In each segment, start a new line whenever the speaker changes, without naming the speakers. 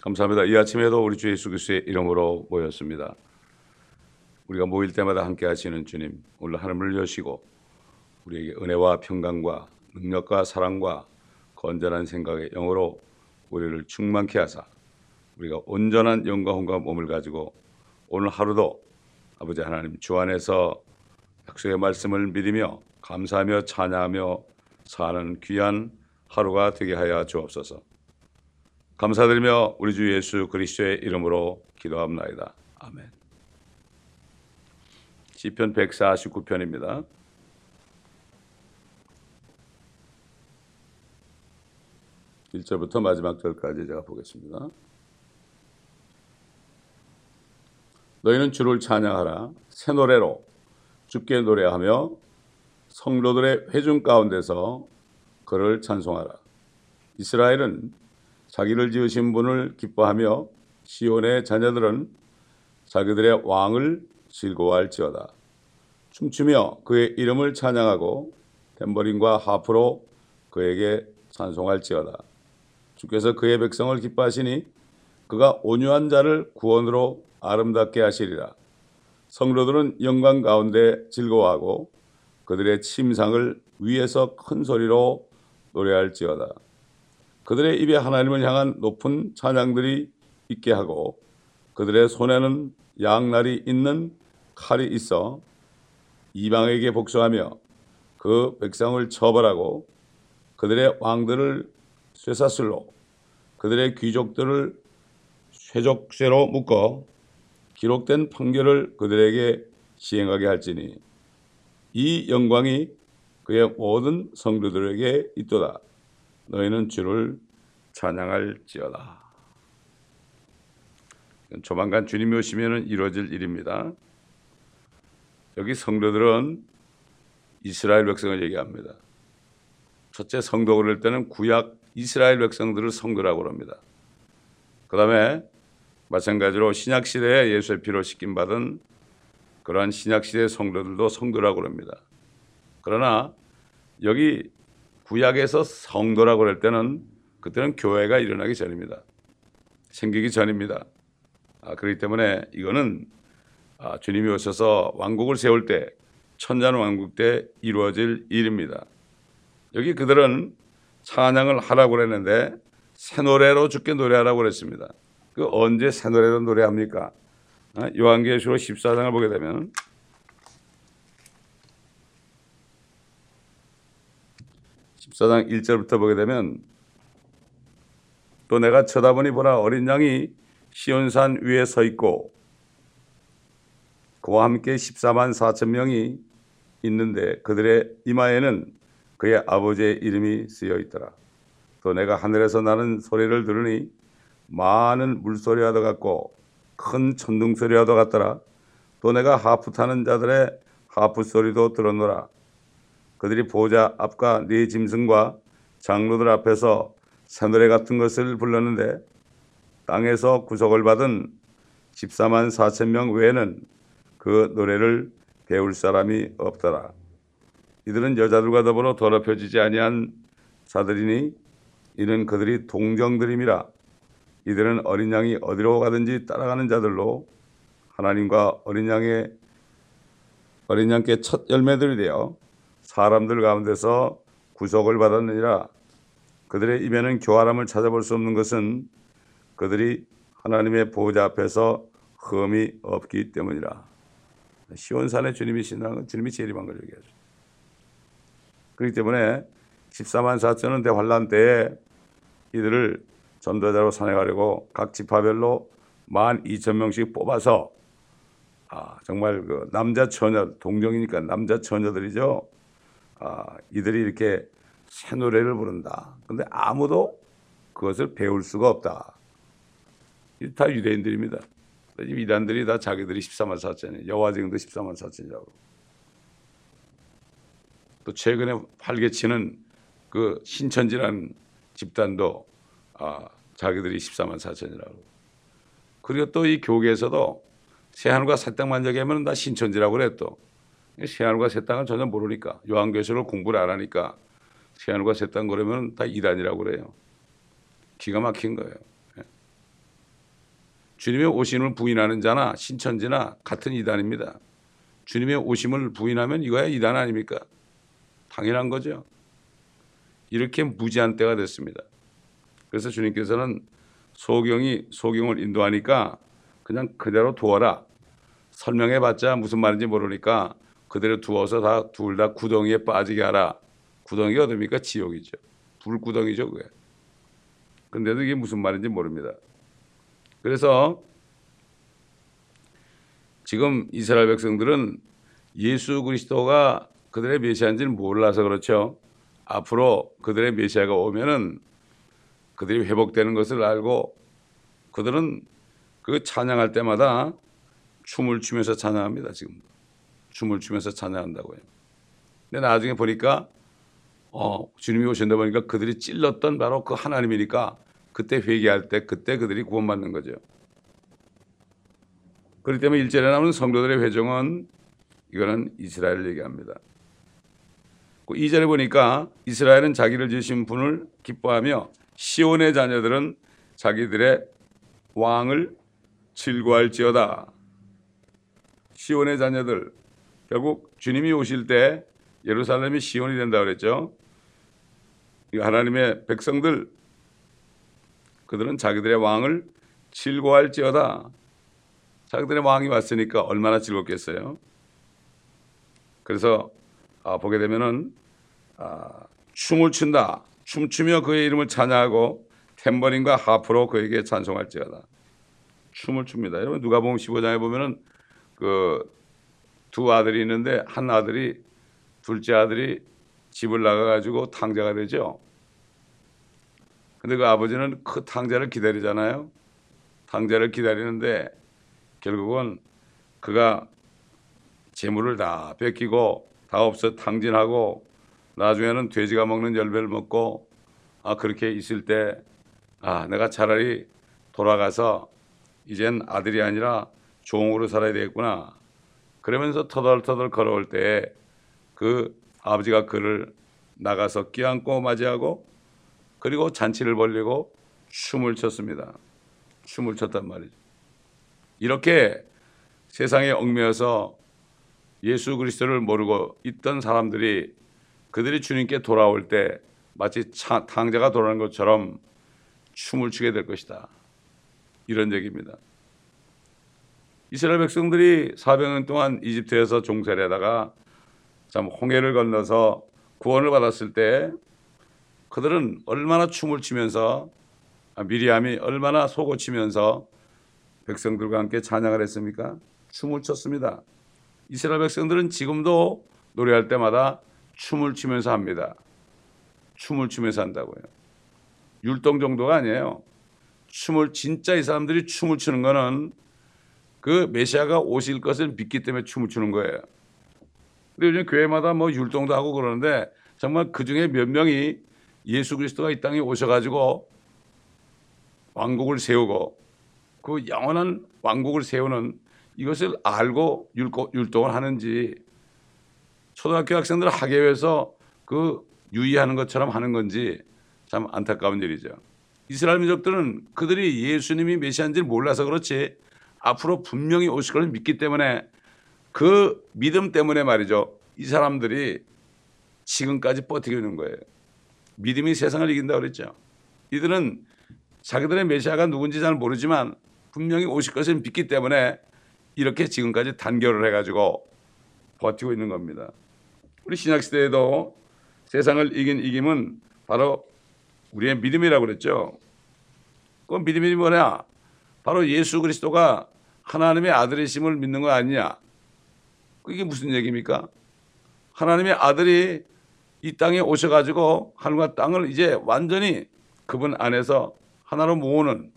감사합니다. 이 아침에도 우리 주 예수 그리스도의 이름으로 모였습니다. 우리가 모일 때마다 함께 하시는 주님, 오늘 하늘을 여시고 우리에게 은혜와 평강과 능력과 사랑과 건전한 생각의 영으로 우리를 충만케 하사 우리가 온전한 영광과 몸을 가지고 오늘 하루도 아버지 하나님 주 안에서 약속의 말씀을 믿으며 감사하며 찬양하며 사는 귀한 하루가 되게 하여 주옵소서. 감사드리며 우리 주 예수 그리스도의 이름으로 기도합나이다. 아멘. 시편 149편입니다. 1절부터 마지막 절까지 제가 보겠습니다. 너희는 주를 찬양하라 새 노래로 주께 노래하며 성도들의 회중 가운데서 그를 찬송하라. 이스라엘은 자기를 지으신 분을 기뻐하며 시온의 자녀들은 자기들의 왕을 즐거워할지어다. 춤추며 그의 이름을 찬양하고 탬버린과 하프로 그에게 찬송할지어다. 주께서 그의 백성을 기뻐하시니 그가 온유한 자를 구원으로 아름답게 하시리라. 성도들은 영광 가운데 즐거워하고 그들의 침상을 위에서 큰 소리로 노래할지어다. 그들의 입에 하나님을 향한 높은 찬양들이 있게 하고 그들의 손에는 양날이 있는 칼이 있어 이방에게 복수하며 그 백성을 처벌하고 그들의 왕들을 쇠사슬로 그들의 귀족들을 쇠족쇠로 묶어 기록된 판결을 그들에게 시행하게 할지니 이 영광이 그의 모든 성도들에게 있도다. 너희는 주를 찬양할지어다. 조만간 주님이 오시면 이루어질 일입니다. 여기 성도들은 이스라엘 백성을 얘기합니다. 첫째 성도 그럴 때는 구약 이스라엘 백성들을 성도라고 합니다. 그 다음에 마찬가지로 신약 시대에 예수의 피로 씻김 받은 그러한 신약 시대 성도들도 성도라고 합니다. 그러나 여기 구약에서 성도라고 할 때는 그때는 교회가 일어나기 전입니다. 생기기 전입니다. 아, 그렇기 때문에 이거는 아, 주님이 오셔서 왕국을 세울 때 천년 왕국 때 이루어질 일입니다. 여기 그들은 찬양을 하라고 그랬는데 새 노래로 죽게 노래하라고 그랬습니다. 그 언제 새 노래로 노래합니까? 아, 요한계시록 14장을 보게 되면 14장 1절부터 보게 되면 또 내가 쳐다보니 보라 어린 양이 시온산 위에 서 있고 그와 함께 14만 4천 명이 있는데 그들의 이마에는 그의 아버지의 이름이 쓰여 있더라. 또 내가 하늘에서 나는 소리를 들으니 많은 물소리와 도 같고 큰 천둥 소리와 도 같더라. 또 내가 하프 타는 자들의 하프 소리도 들었노라. 그들이 보좌 앞과 네 짐승과 장로들 앞에서 새노래 같은 것을 불렀는데 땅에서 구속을 받은 14만 4천 명 외에는 그 노래를 배울 사람이 없더라. 이들은 여자들과 더불어 더럽혀지지 아니한 자들이니 이는 그들이 동정들임이라. 이들은 어린 양이 어디로 가든지 따라가는 자들로 하나님과 어린 양의 어린 양께 첫 열매들이 되어 사람들 가운데서 구속을 받았느니라. 그들의 입에는 교활함을 찾아볼 수 없는 것은 그들이 하나님의 보호자 앞에서 흠이 없기 때문이라. 시온산에 주님이 신라는 건 주님이 재림한 걸 얘기하죠. 그렇기 때문에 14만 4천원 대 환란 때에 이들을 전도자로 선행하려고 각 지파별로 1만 2천 명씩 뽑아서 아, 정말 그 남자 처녀 동정이니까 남자 처녀들이죠. 아, 이들이 이렇게 새 노래를 부른다. 근데 아무도 그것을 배울 수가 없다. 다 유대인들입니다. 이단들이 다 자기들이 14만 4천이 여화증도 14만 4천이라고. 또 최근에 활개치는 그 신천지라는 집단도 아, 자기들이 14만 4천이라고. 그리고 또 이 교계에서도 새하늘과 새 땅만 저기하면 다 신천지라고 그래 또. 새하늘과 새 땅을 전혀 모르니까 요한계시록을 공부를 안 하니까 새하늘과 새 땅 그러면 다 이단이라고 그래요. 기가 막힌 거예요. 예. 주님의 오심을 부인하는 자나 신천지나 같은 이단입니다. 주님의 오심을 부인하면 이거야 이단 아닙니까? 당연한 거죠. 이렇게 무지한 때가 됐습니다. 그래서 주님께서는 소경이 소경을 인도하니까 그냥 그대로 두어라. 설명해봤자 무슨 말인지 모르니까 그대로 두어서 다 둘 다 구덩이에 빠지게 하라. 구덩이가 어딥니까? 지옥이죠. 불구덩이죠, 그게. 근데도 이게 무슨 말인지 모릅니다. 그래서 지금 이스라엘 백성들은 예수 그리스도가 그들의 메시아인지를 몰라서 그렇죠. 앞으로 그들의 메시아가 오면은 그들이 회복되는 것을 알고 그들은 그 찬양할 때마다 춤을 추면서 찬양합니다. 지금 춤을 추면서 찬양한다고요. 근데 나중에 보니까 어, 주님이 오신다 보니까 그들이 찔렀던 바로 그 하나님이니까 그때 회개할 때 그때 그들이 구원받는 거죠. 그렇기 때문에 일절에 나오는 성도들의 회종은 이거는 이스라엘을 얘기합니다. 2절에 그 보니까 이스라엘은 자기를 지으신 분을 기뻐하며 시온의 자녀들은 자기들의 왕을 즐거할지어다. 시온의 자녀들 결국 주님이 오실 때 예루살렘이 시온이 된다 그랬죠. 하나님의 백성들 그들은 자기들의 왕을 즐거할지어다. 자기들의 왕이 왔으니까 얼마나 즐겁겠어요. 그래서 아, 보게 되면은 아, 춤을 춘다. 춤추며 그의 이름을 찬양하고 탬버린과 하프로 그에게 찬송할지어다. 춤을 춥니다. 여러분 누가 보면 15장에 보면은 그 두 아들이 있는데 한 아들이 둘째 아들이 집을 나가 가지고 탕자가 되죠. 근데 그 아버지는 그 탕자를 기다리잖아요. 탕자를 기다리는데 결국은 그가 재물을 다 뺏기고 다 없어 탕진하고 나중에는 돼지가 먹는 열매를 먹고 아 그렇게 있을 때 아 내가 차라리 돌아가서 이젠 아들이 아니라 종으로 살아야 되겠구나 그러면서 터덜터덜 걸어올 때 그 아버지가 그를 나가서 끼안고 맞이하고 그리고 잔치를 벌리고 춤을 췄습니다. 춤을 췄단 말이죠. 이렇게 세상에 얽매여서 예수 그리스도를 모르고 있던 사람들이 그들이 주님께 돌아올 때 마치 차, 탕자가 돌아오는 것처럼 춤을 추게 될 것이다. 이런 얘기입니다. 이스라엘 백성들이 400년 동안 이집트에서 종살이하다가 참 홍해를 건너서 구원을 받았을 때 그들은 얼마나 춤을 추면서 아, 미리암이 얼마나 속을 치면서 백성들과 함께 찬양을 했습니까? 춤을 췄습니다. 이스라엘 백성들은 지금도 노래할 때마다 춤을 추면서 합니다. 춤을 추면서 한다고요. 율동 정도가 아니에요. 춤을 진짜 이 사람들이 춤을 추는 거는 그 메시아가 오실 것을 믿기 때문에 춤을 추는 거예요. 근데 요즘 교회마다 뭐 율동도 하고 그러는데 정말 그 중에 몇 명이 예수 그리스도가 이 땅에 오셔가지고 왕국을 세우고 그 영원한 왕국을 세우는 이것을 알고 율동을 하는지 초등학교 학생들 학예회에서 그 유의하는 것처럼 하는 건지 참 안타까운 일이죠. 이스라엘 민족들은 그들이 예수님이 메시아인지를 몰라서 그렇지 앞으로 분명히 오실 걸 믿기 때문에 그 믿음 때문에 말이죠. 이 사람들이 지금까지 버티고 있는 거예요. 믿음이 세상을 이긴다 그랬죠. 이들은 자기들의 메시아가 누군지 잘 모르지만 분명히 오실 것을 믿기 때문에 이렇게 지금까지 단결을 해가지고 버티고 있는 겁니다. 우리 신약 시대에도 세상을 이긴 이김은 바로 우리의 믿음이라고 그랬죠. 그 믿음이 뭐냐? 바로 예수 그리스도가 하나님의 아들이심을 믿는 거 아니냐? 그게 무슨 얘기입니까? 하나님의 아들이 이 땅에 오셔가지고 하늘과 땅을 이제 완전히 그분 안에서 하나로 모으는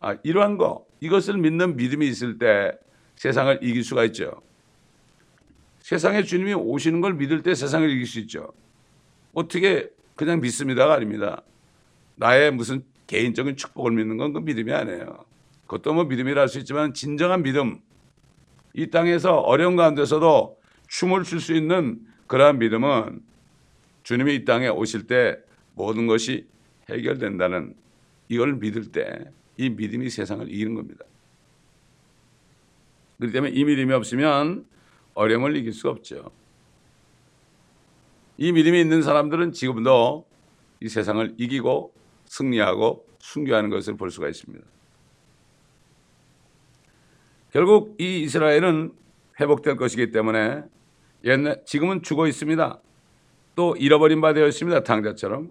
아, 이러한 거 이것을 믿는 믿음이 있을 때 세상을 이길 수가 있죠. 세상에 주님이 오시는 걸 믿을 때 세상을 이길 수 있죠. 어떻게 그냥 믿습니다가 아닙니다. 나의 무슨 개인적인 축복을 믿는 건 그 믿음이 아니에요. 그것도 뭐 믿음이라 할 수 있지만 진정한 믿음, 이 땅에서 어려운 가운데서도 춤을 출 수 있는 그러한 믿음은 주님이 이 땅에 오실 때 모든 것이 해결된다는 이걸 믿을 때 이 믿음이 세상을 이기는 겁니다. 그렇기 때문에 이 믿음이 없으면 어려움을 이길 수가 없죠. 이 믿음이 있는 사람들은 지금도 이 세상을 이기고 승리하고 순교하는 것을 볼 수가 있습니다. 결국 이 이스라엘은 회복될 것이기 때문에 옛날 지금은 죽어 있습니다. 또 잃어버린 바 되어 있습니다. 당자처럼.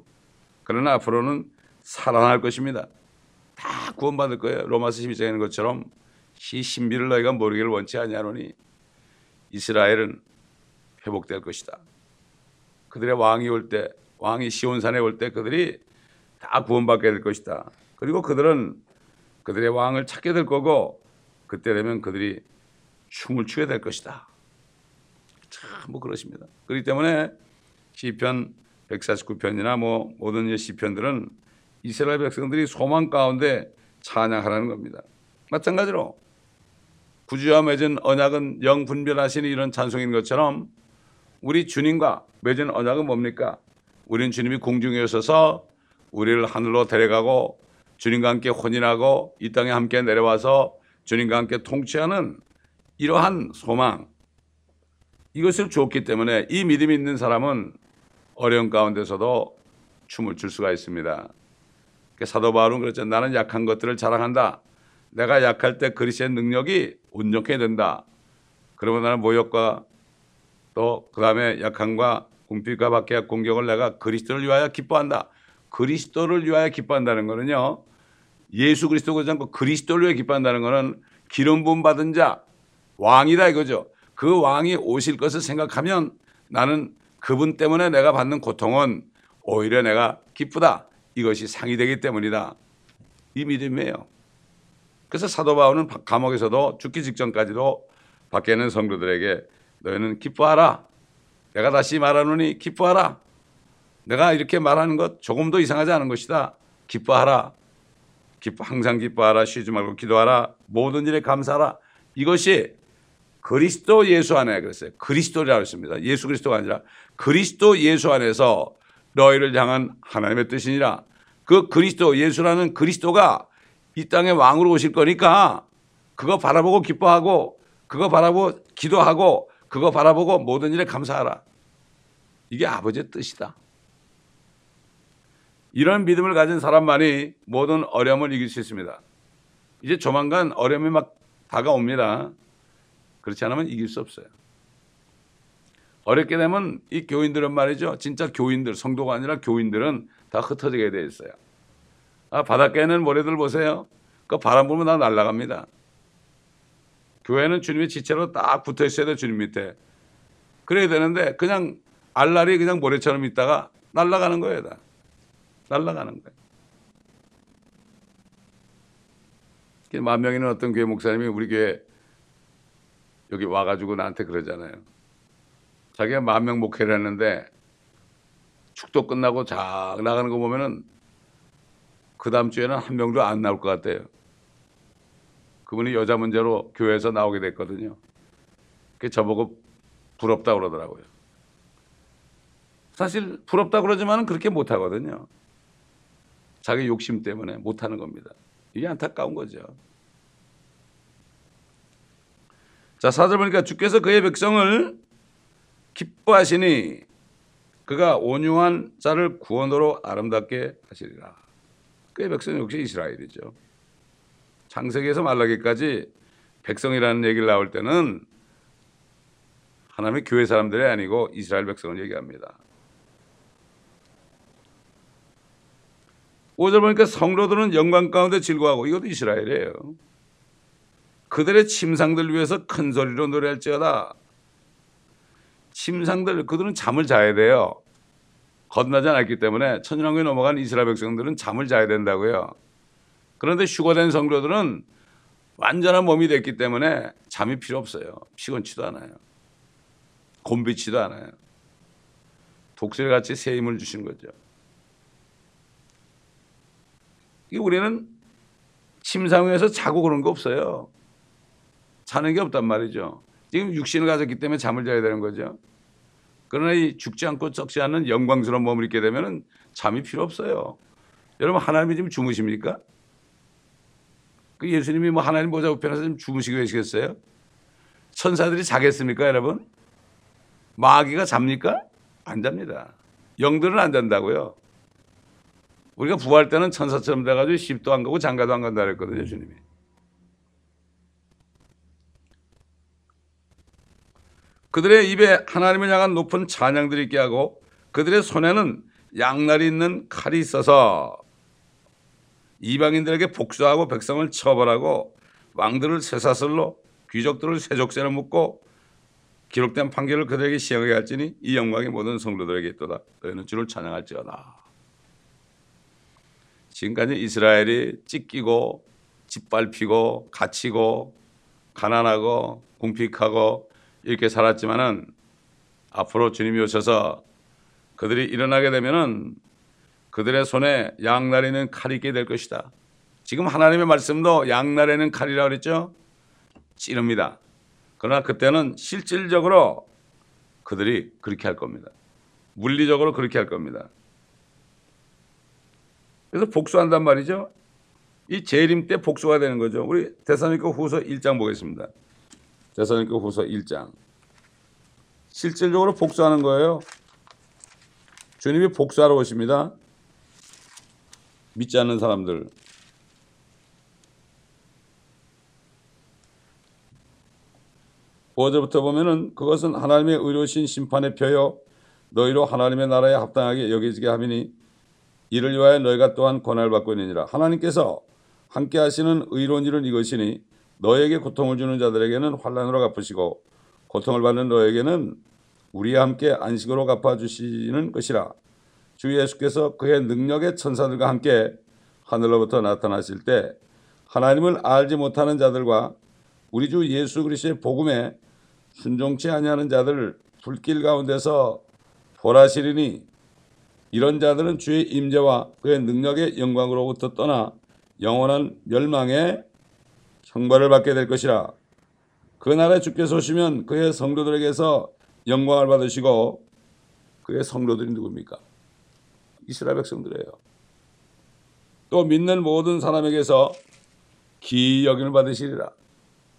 그러나 앞으로는 살아날 것입니다. 다 구원받을 거예요. 로마서 12장에 있는 것처럼 시 신비를 너희가 모르기를 원치 아니하노니 이스라엘은 회복될 것이다. 그들의 왕이 올 때, 왕이 시온산에 올 때 그들이 다 구원받게 될 것이다. 그리고 그들은 그들의 왕을 찾게 될 거고 그때 되면 그들이 춤을 추게 될 것이다. 참뭐 그러십니다. 그렇기 때문에 시편 149편이나 뭐 모든 시편들은 이스라엘 백성들이 소망 가운데 찬양하라는 겁니다. 마찬가지로 구주와 맺은 언약은 영 분별하시는 이런 찬송인 것처럼 우리 주님과 맺은 언약은 뭡니까? 우리는 주님이 공중에 오셔서 우리를 하늘로 데려가고 주님과 함께 혼인하고 이 땅에 함께 내려와서 주님과 함께 통치하는 이러한 소망 이것을 주었기 때문에 이 믿음이 있는 사람은 어려운 가운데서도 춤을 출 수가 있습니다. 사도 바울은 그랬죠. 나는 약한 것들을 자랑한다. 내가 약할 때 그리스의 능력이 온전케 된다. 그러면 나는 모욕과 또 그 다음에 약함과 궁핍과 박해와 공격을 내가 그리스도를 위하여 기뻐한다. 그리스도를 위하여 기뻐한다는 것은요. 예수 그리스도 그러지 않고 그리스도를 위해 기뻐한다는 것은 기름 부음 받은 자 왕이다 이거죠. 그 왕이 오실 것을 생각하면 나는 그분 때문에 내가 받는 고통은 오히려 내가 기쁘다. 이것이 상이 되기 때문이다. 이 믿음이에요. 그래서 사도 바울은 감옥에서도 죽기 직전까지도 밖에 있는 성도들에게 너희는 기뻐하라. 내가 다시 말하노니 기뻐하라. 내가 이렇게 말하는 것 조금도 이상하지 않은 것이다. 기뻐하라. 기뻐, 항상 기뻐하라. 쉬지 말고 기도하라. 모든 일에 감사하라. 이것이 그리스도 예수 안에 그랬어요. 그리스도라고 했습니다. 예수 그리스도가 아니라 그리스도 예수 안에서 너희를 향한 하나님의 뜻이니라. 그 그리스도 예수라는 그리스도가 이 땅에 왕으로 오실 거니까 그거 바라보고 기뻐하고 그거 바라보고 기도하고 그거 바라보고 모든 일에 감사하라. 이게 아버지의 뜻이다. 이런 믿음을 가진 사람만이 모든 어려움을 이길 수 있습니다. 이제 조만간 어려움이 막 다가옵니다. 그렇지 않으면 이길 수 없어요. 어렵게 되면 이 교인들은 말이죠. 진짜 교인들, 성도가 아니라 교인들은 다 흩어지게 돼 있어요. 아, 바닷가에 는 모래들 보세요. 그 바람 불면 다 날아갑니다. 교회는 주님의 지체로 딱 붙어 있어야 돼, 주님 밑에. 그래야 되는데 그냥 알날이 그냥 모래처럼 있다가 날아가는 거예요, 다. 날아가는 거예요. 만 명이는 어떤 교회 목사님이 우리 교회 여기 와가지고 나한테 그러잖아요. 자기가 만명 목회를 했는데 축도 끝나고 쫙 나가는 거 보면은 그 다음 주에는 한 명도 안 나올 것 같아요. 그분이 여자 문제로 교회에서 나오게 됐거든요. 그 저보고 부럽다 그러더라고요. 사실 부럽다 그러지만 그렇게 못 하거든요. 자기 욕심 때문에 못하는 겁니다. 이게 안타까운 거죠. 자, 사절 보니까 주께서 그의 백성을 기뻐하시니 그가 온유한 자를 구원으로 아름답게 하시리라. 그의 백성은 역시 이스라엘이죠. 창세기에서 말라기까지 백성이라는 얘기를 나올 때는 하나님의 교회 사람들이 아니고 이스라엘 백성을 얘기합니다. 5절 보니까 성로들은 영광 가운데 즐거워하고 이것도 이스라엘이에요. 그들의 침상들 위해서 큰 소리로 노래할지어다. 침상들 그들은 잠을 자야 돼요. 건너지 않았기 때문에 천년왕국에 넘어간 이스라엘 백성들은 잠을 자야 된다고요. 그런데 휴거된 성도들은 완전한 몸이 됐기 때문에 잠이 필요 없어요. 피곤치도 않아요. 곤비치도 않아요. 독실같이 새 힘을 주신 거죠. 우리는 침상 위에서 자고 그런 거 없어요. 자는 게 없단 말이죠. 지금 육신을 가졌기 때문에 잠을 자야 되는 거죠. 그러나 이 죽지 않고 썩지 않는 영광스러운 몸을 입게 되면 잠이 필요 없어요. 여러분 하나님이 지금 주무십니까? 그 예수님이 뭐 하나님 보좌 우편에서 좀 주무시고 계시겠어요? 천사들이 자겠습니까, 여러분? 마귀가 잡니까? 안 잡니다. 영들은 안 잔다고요. 우리가 부활 때는 천사처럼 돼가지고 십도 안 가고 장가도 안 간다 그랬거든요, 주님이. 그들의 입에 하나님을 향한 높은 찬양들이 있게 하고 그들의 손에는 양날이 있는 칼이 있어서 이방인들에게 복수하고 백성을 처벌하고 왕들을 쇠사슬로 귀족들을 쇠족쇠로 묶고 기록된 판결을 그들에게 시행하게 할지니 이 영광이 모든 성도들에게 있도다. 너희는 주를 찬양할지어다. 지금까지 이스라엘이 찢기고 짓밟히고 갇히고 가난하고 궁핍하고 이렇게 살았지만은 앞으로 주님이 오셔서 그들이 일어나게 되면은 그들의 손에 양날에는 칼이 있게 될 것이다. 지금 하나님의 말씀도 양날에는 칼이라고 그랬죠? 찌릅니다. 그러나 그때는 실질적으로 그들이 그렇게 할 겁니다. 물리적으로 그렇게 할 겁니다. 그래서 복수한단 말이죠. 이 재림 때 복수가 되는 거죠. 우리 대사님께 후서 1장 보겠습니다. 대사님께 후서 1장. 실질적으로 복수하는 거예요. 주님이 복수하러 오십니다. 믿지 않는 사람들. 오절부터 보면은 그것은 하나님의 의로우신 심판의 표요 너희로 하나님의 나라에 합당하게 여기지게 하미니 이를 위하여 너희가 또한 권한을 받고 있느니라. 하나님께서 함께 하시는 의로운 일은 이것이니 너에게 고통을 주는 자들에게는 환란으로 갚으시고 고통을 받는 너에게는 우리와 함께 안식으로 갚아 주시는 것이라. 주 예수께서 그의 능력의 천사들과 함께 하늘로부터 나타나실 때 하나님을 알지 못하는 자들과 우리 주 예수 그리스도의 복음에 순종치 아니하는 자들을 불길 가운데서 보라시리니 이런 자들은 주의 임재와 그의 능력의 영광으로부터 떠나 영원한 멸망의 형벌을 받게 될 것이라. 그 날에 주께서 오시면 그의 성도들에게서 영광을 받으시고 그의 성도들이 누굽니까? 이스라엘 백성들이에요. 또 믿는 모든 사람에게서 기 여김을 받으시리라.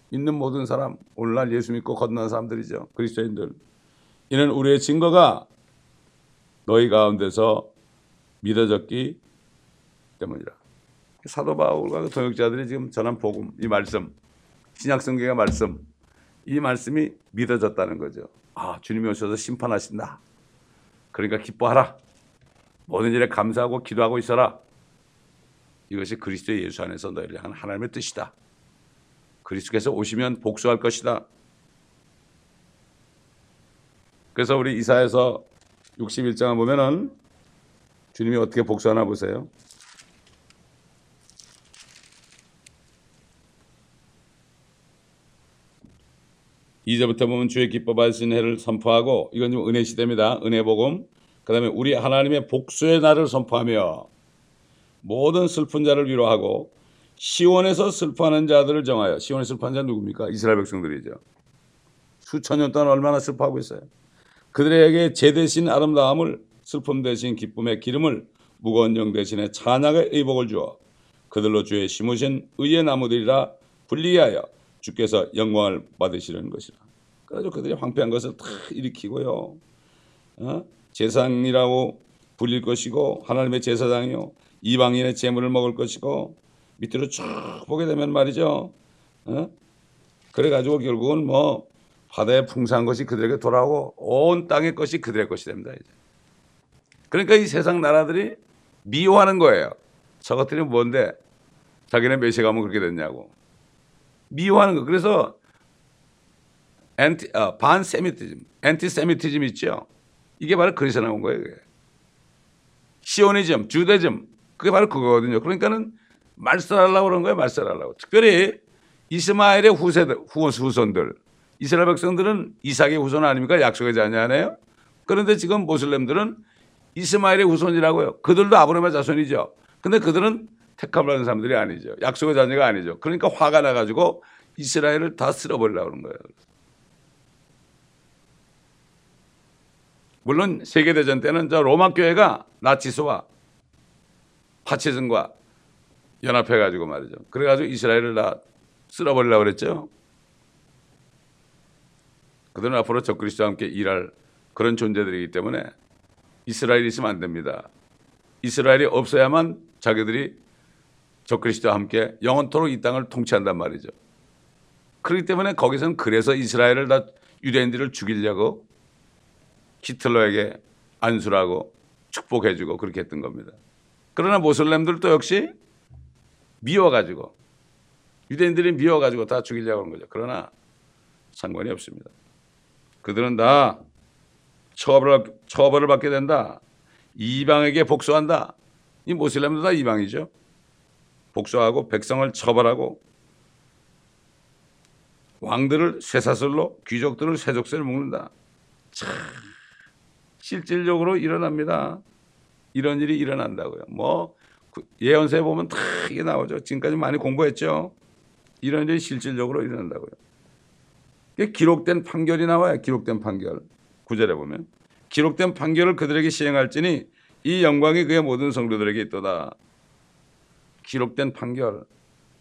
믿는 모든 사람, 오늘날 예수 믿고 건넌 사람들이죠. 그리스도인들. 이는 우리의 증거가 너희 가운데서 믿어졌기 때문이라. 사도 바울과 그 동역자들이 지금 전한 복음, 이 말씀, 신약 성경의 말씀, 이 말씀이 믿어졌다는 거죠. 아, 주님이 오셔서 심판하신다. 그러니까 기뻐하라. 모든 일에 감사하고 기도하고 있어라. 이것이 그리스도 예수 안에서 너희를 향한 하나님의 뜻이다. 그리스도께서 오시면 복수할 것이다. 그래서 우리 이사에서 61장을 보면은 주님이 어떻게 복수하나 보세요. 2절부터 보면 주의 기뻐 받으신 해를 선포하고 이건 좀 은혜 시대입니다. 은혜 복음. 그다음에 우리 하나님의 복수의 날을 선포하며 모든 슬픈 자를 위로하고 시온에서 슬퍼하는 자들을 정하여 시온에 슬퍼하는 자 누굽니까? 이스라엘 백성들이죠. 수천 년 동안 얼마나 슬퍼하고 있어요. 그들에게 제 대신 아름다움을 슬픔 대신 기쁨의 기름을 무거운 영 대신에 찬양의 의복을 주어 그들로 주의 심으신 의의 나무들이라 불리게 하여 주께서 영광을 받으시는 것이라. 그래서 그들이 황폐한 것을 다 일으키고요. 어? 제상이라고 불릴 것이고 하나님의 제사장이요 이방인의 재물을 먹을 것이고 밑으로 쭉 보게 되면 말이죠. 어? 그래가지고 결국은 뭐 바다에 풍성한 것이 그들에게 돌아오고 온 땅의 것이 그들의 것이 됩니다. 이제. 그러니까 이 세상 나라들이 미워하는 거예요. 저것들이 뭔데 자기네 메시 가면 그렇게 됐냐고. 미워하는 거. 그래서 엔티, 어, 반세미티즘, 엔티세미티즘 있죠. 이게 바로 그리스에 나온 거예요. 그게. 시오니즘, 주대즘, 그게 바로 그거거든요. 그러니까는 말살하려고 그런 거예요. 말살하려고. 특별히 이스마엘의 후세 후손들, 이스라엘 백성들은 이삭의 후손 아닙니까? 약속의 자녀 아니에요? 그런데 지금 모슬렘들은 이스마엘의 후손이라고요. 그들도 아브라함의 자손이죠. 근데 그들은 택함을 받은 사람들이 아니죠. 약속의 자녀가 아니죠. 그러니까 화가 나가지고 이스라엘을 다 쓸어버리려고 그런 거예요. 물론 세계대전 때는 저 로마 교회가 나치스와 파치즘과 연합해 가지고 말이죠. 그래 가지고 이스라엘을 다 쓸어버리려고 그랬죠. 그들은 앞으로 적그리스도와 함께 일할 그런 존재들이기 때문에 이스라엘이 있으면 안 됩니다. 이스라엘이 없어야만 자기들이 적그리스도와 함께 영원토록 이 땅을 통치한단 말이죠. 그렇기 때문에 거기서는 그래서 이스라엘을 다 유대인들을 죽이려고 히틀러에게 안수라고 축복해주고 그렇게 했던 겁니다. 그러나 모슬렘들도 역시 미워가지고 유대인들이 미워가지고 다 죽이려고 하는 거죠. 그러나 상관이 없습니다. 그들은 다 처벌을, 처벌을 받게 된다. 이방에게 복수한다. 이 모슬렘도 다 이방이죠. 복수하고 백성을 처벌하고 왕들을 쇠사슬로 귀족들을 쇠족쇄를 묶는다. 참 실질적으로 일어납니다. 이런 일이 일어난다고요. 뭐 예언서에 보면 다 이게 나오죠. 지금까지 많이 공부했죠. 이런 일이 실질적으로 일어난다고요. 기록된 판결이 나와요. 기록된 판결. 구절에 보면 기록된 판결을 그들에게 시행할지니 이 영광이 그의 모든 성도들에게 있도다. 기록된 판결.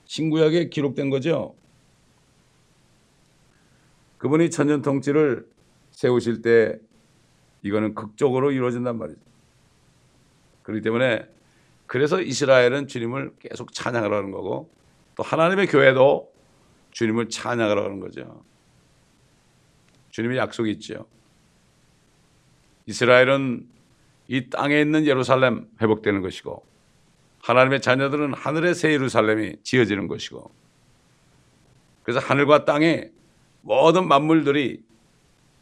신구약에 기록된 거죠. 그분이 천년 통치를 세우실 때 이거는 극적으로 이루어진단 말이죠. 그렇기 때문에 그래서 이스라엘은 주님을 계속 찬양하라는 거고 또 하나님의 교회도 주님을 찬양하라는 거죠. 주님의 약속이 있죠. 이스라엘은 이 땅에 있는 예루살렘 회복되는 것이고 하나님의 자녀들은 하늘의 새 예루살렘이 지어지는 것이고 그래서 하늘과 땅에 모든 만물들이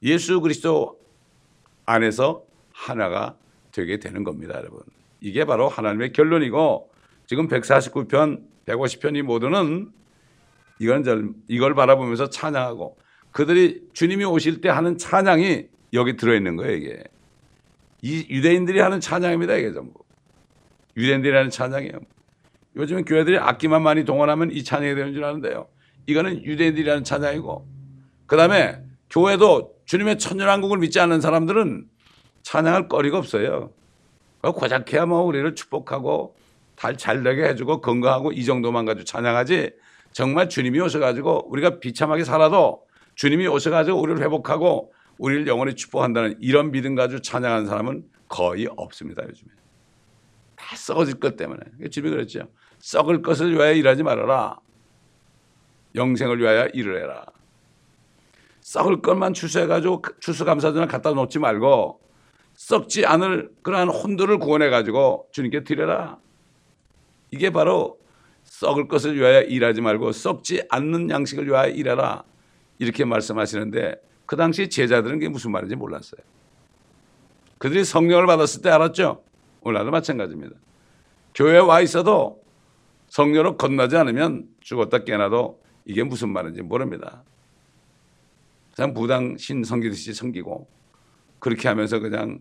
예수 그리스도 안에서 하나가 되게 되는 겁니다, 여러분. 이게 바로 하나님의 결론이고 지금 149편, 150편 이 모두는 이건 이걸 바라보면서 찬양하고 그들이 주님이 오실 때 하는 찬양이 여기 들어있는 거예요, 이게. 이 유대인들이 하는 찬양입니다, 이게 전부. 유대인들이 하는 찬양이에요. 요즘은 교회들이 악기만 많이 동원하면 이 찬양이 되는 줄 아는데요. 이거는 유대인들이 하는 찬양이고 그 다음에 교회도 주님의 천년왕국을 믿지 않는 사람들은 찬양할 거리가 없어요. 고작해야 뭐 우리를 축복하고 달잘 되게 해주고 건강하고 이 정도만 가지고 찬양하지 정말 주님이 오셔가지고 우리가 비참하게 살아도 주님이 오셔가지고 우리를 회복하고 우리를 영원히 축복한다는 이런 믿음 가지고 찬양하는 사람은 거의 없습니다 요즘에. 다 썩어질 것 때문에. 주님이 그랬죠. 썩을 것을 위하여 일하지 말아라. 영생을 위하여 일을 해라. 썩을 것만 추수해가지고 추수감사전을 갖다 놓지 말고 썩지 않을 그러한 혼들을 구원해가지고 주님께 드려라. 이게 바로 썩을 것을 위하여 일하지 말고 썩지 않는 양식을 위하여 일하라. 이렇게 말씀하시는데 그 당시 제자들은 그게 무슨 말인지 몰랐어요. 그들이 성령을 받았을 때 알았죠. 오늘도 마찬가지입니다. 교회에 와 있어도 성령으로 건너지 않으면 죽었다 깨나도 이게 무슨 말인지 모릅니다. 그냥 무당 신 섬기듯이 섬기고 그렇게 하면서 그냥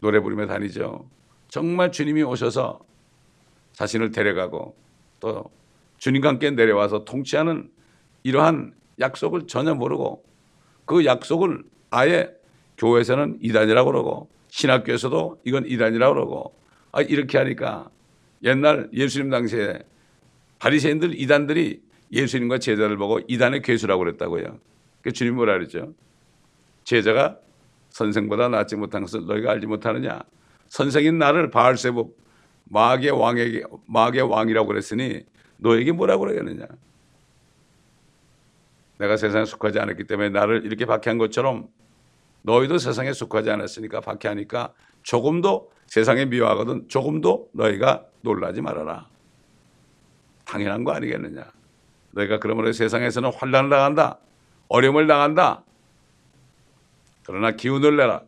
노래 부르며 다니죠. 정말 주님이 오셔서 자신을 데려가고 또 주님과 함께 내려와서 통치하는 이러한 약속을 전혀 모르고 그 약속을 아예 교회에서는 이단이라고 그러고 신학교에서도 이건 이단이라고 그러고 아 이렇게 하니까 옛날 예수님 당시에 바리새인들 이단들이 예수님과 제자를 보고 이단의 괴수라고 그랬다고요. 그 주님 뭐라 그랬죠? 제자가 선생보다 낫지 못한 것을 너희가 알지 못하느냐? 선생인 나를 바알세복 마귀의 왕에게 마귀의 왕이라고 그랬으니 너에게 뭐라고 그러겠느냐? 내가 세상에 속하지 않았기 때문에 나를 이렇게 박해한 것처럼 너희도 세상에 속하지 않았으니까 박해하니까 조금도 세상에 미워하거든 조금도 너희가 놀라지 말아라. 당연한 거 아니겠느냐? 너희가 그러므로 세상에서는 환란을 당한다. 어려움을 당한다. 그러나 기운을 내라.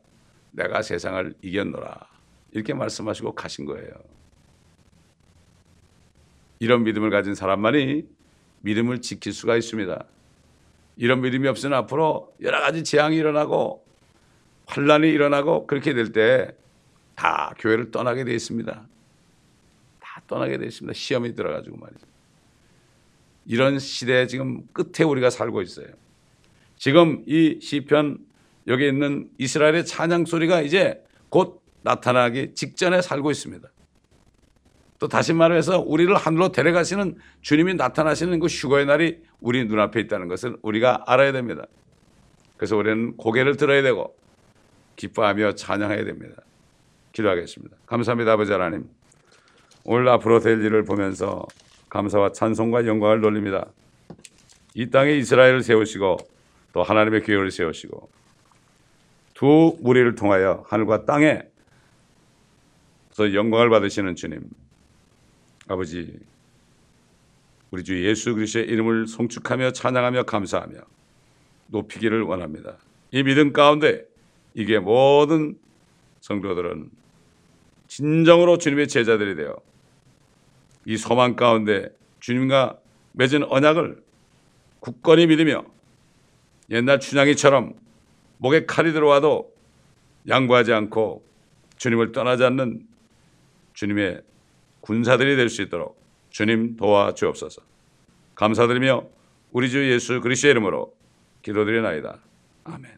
내가 세상을 이겼노라. 이렇게 말씀하시고 가신 거예요. 이런 믿음을 가진 사람만이 믿음을 지킬 수가 있습니다. 이런 믿음이 없으면 앞으로 여러 가지 재앙이 일어나고 환란이 일어나고 그렇게 될 때 다 교회를 떠나게 되어 있습니다. 다 떠나게 되어 있습니다. 시험이 들어가지고 말이죠. 이런 시대 지금 끝에 우리가 살고 있어요. 지금 이 시편 여기 있는 이스라엘의 찬양 소리가 이제 곧 나타나기 직전에 살고 있습니다. 또 다시 말해서 우리를 하늘로 데려가시는 주님이 나타나시는 그 휴거의 날이 우리 눈앞에 있다는 것을 우리가 알아야 됩니다. 그래서 우리는 고개를 들어야 되고 기뻐하며 찬양해야 됩니다. 기도하겠습니다. 감사합니다, 아버지 하나님. 오늘 앞으로 될 일을 보면서 감사와 찬송과 영광을 돌립니다. 이 땅에 이스라엘을 세우시고 또 하나님의 교회를 세우시고 두 무리를 통하여 하늘과 땅에 서 영광을 받으시는 주님 아버지 우리 주 예수 그리스도의 이름을 송축하며 찬양하며 감사하며 높이기를 원합니다. 이 믿음 가운데 이게 모든 성도들은 진정으로 주님의 제자들이 되어 이 소망 가운데 주님과 맺은 언약을 굳건히 믿으며 옛날 춘향이처럼 목에 칼이 들어와도 양보하지 않고 주님을 떠나지 않는 주님의 군사들이 될 수 있도록 주님 도와 주옵소서. 감사드리며 우리 주 예수 그리스도의 이름으로 기도드리나이다. 아멘.